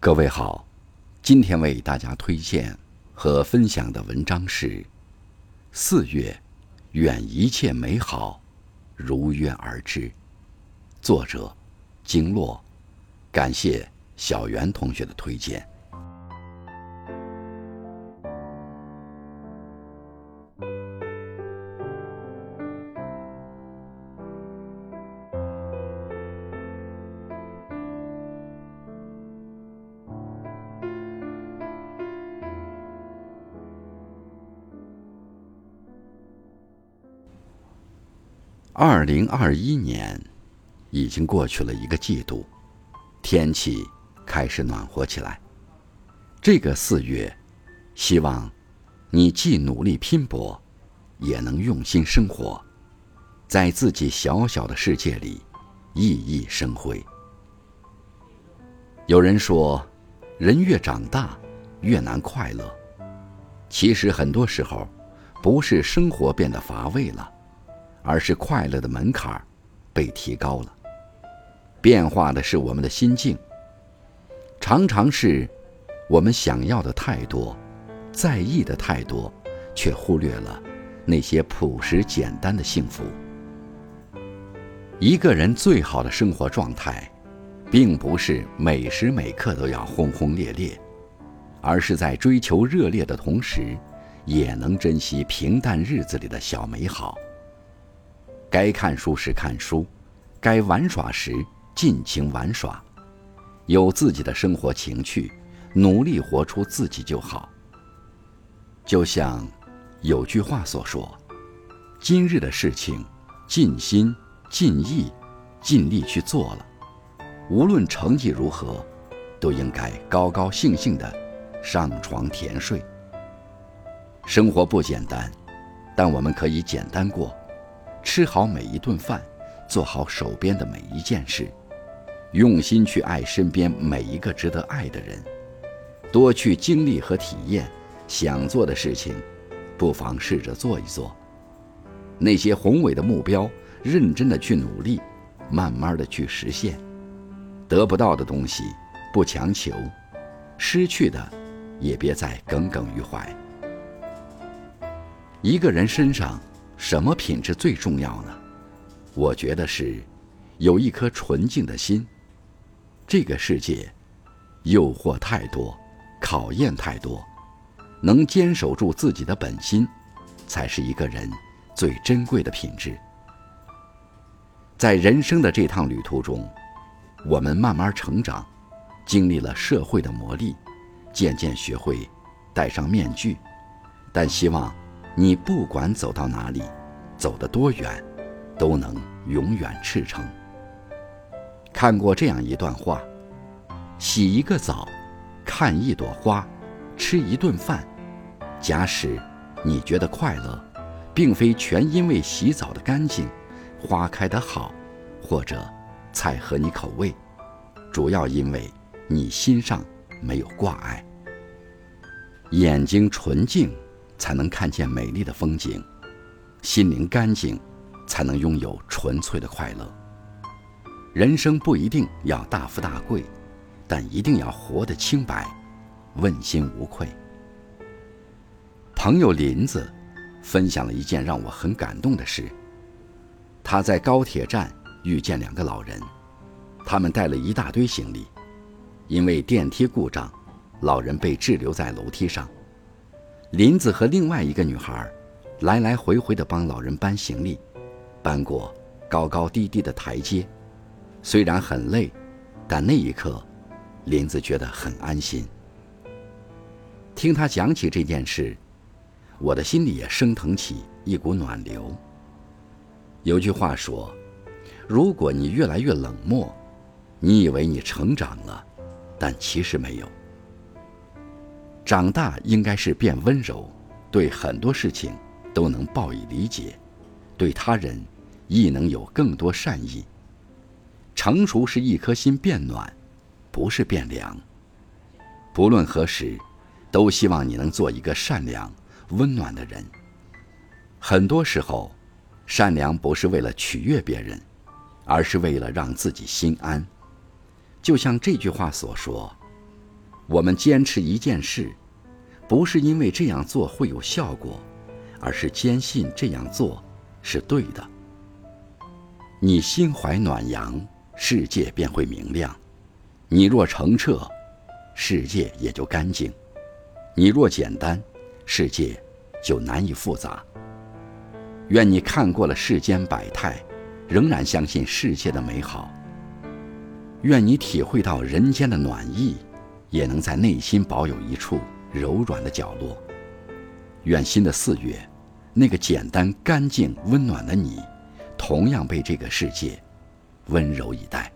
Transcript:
各位好，今天为大家推荐和分享的文章是《四月，愿一切美好如约而至》，作者经络，感谢小袁同学的推荐。二零二一年已经过去了一个季度，天气开始暖和起来。这个四月，希望你既努力拼搏，也能用心生活，在自己小小的世界里熠熠生辉。有人说，人越长大越难快乐。其实很多时候，不是生活变得乏味了。而是快乐的门槛被提高了。变化的是我们的心境。常常是，我们想要的太多，在意的太多，却忽略了那些朴实简单的幸福。一个人最好的生活状态，并不是每时每刻都要轰轰烈烈，而是在追求热烈的同时，也能珍惜平淡日子里的小美好。该看书时看书，该玩耍时尽情玩耍，有自己的生活情趣，努力活出自己就好。就像有句话所说：“今日的事情，尽心尽意尽力去做了，无论成绩如何，都应该高高兴兴的上床甜睡。”生活不简单，但我们可以简单过。吃好每一顿饭，做好手边的每一件事，用心去爱身边每一个值得爱的人，多去经历和体验想做的事情，不妨试着做一做。那些宏伟的目标，认真的去努力，慢慢的去实现。得不到的东西，不强求；失去的，也别再耿耿于怀。一个人身上。什么品质最重要呢？我觉得是有一颗纯净的心。这个世界诱惑太多，考验太多，能坚守住自己的本心，才是一个人最珍贵的品质。在人生的这趟旅途中，我们慢慢成长，经历了社会的磨砺，渐渐学会戴上面具，但希望。你不管走到哪里，走得多远，都能永远赤诚。看过这样一段话：洗一个澡，看一朵花，吃一顿饭。假使你觉得快乐，并非全因为洗澡的干净，花开得好，或者菜合你口味，主要因为你心上没有挂碍，眼睛纯净。才能看见美丽的风景，心灵干净，才能拥有纯粹的快乐。人生不一定要大富大贵，但一定要活得清白，问心无愧。朋友林子分享了一件让我很感动的事。他在高铁站遇见两个老人，他们带了一大堆行李，因为电梯故障，老人被滞留在楼梯上。林子和另外一个女孩，来来回回的帮老人搬行李，搬过高高低低的台阶，虽然很累，但那一刻，林子觉得很安心。听他讲起这件事，我的心里也升腾起一股暖流。有句话说：“如果你越来越冷漠，你以为你成长了，但其实没有。”长大应该是变温柔，对很多事情都能报以理解，对他人亦能有更多善意。成熟是一颗心变暖，不是变凉。不论何时，都希望你能做一个善良、温暖的人。很多时候，善良不是为了取悦别人，而是为了让自己心安。就像这句话所说：“我们坚持一件事，不是因为这样做会有效果，而是坚信这样做是对的。你心怀暖阳，世界便会明亮；你若澄澈，世界也就干净；你若简单，世界就难以复杂。愿你看过了世间百态，仍然相信世界的美好。愿你体会到人间的暖意，也能在内心保有一处柔软的角落。愿新的四月，那个简单、干净、温暖的你。同样被这个世界温柔以待。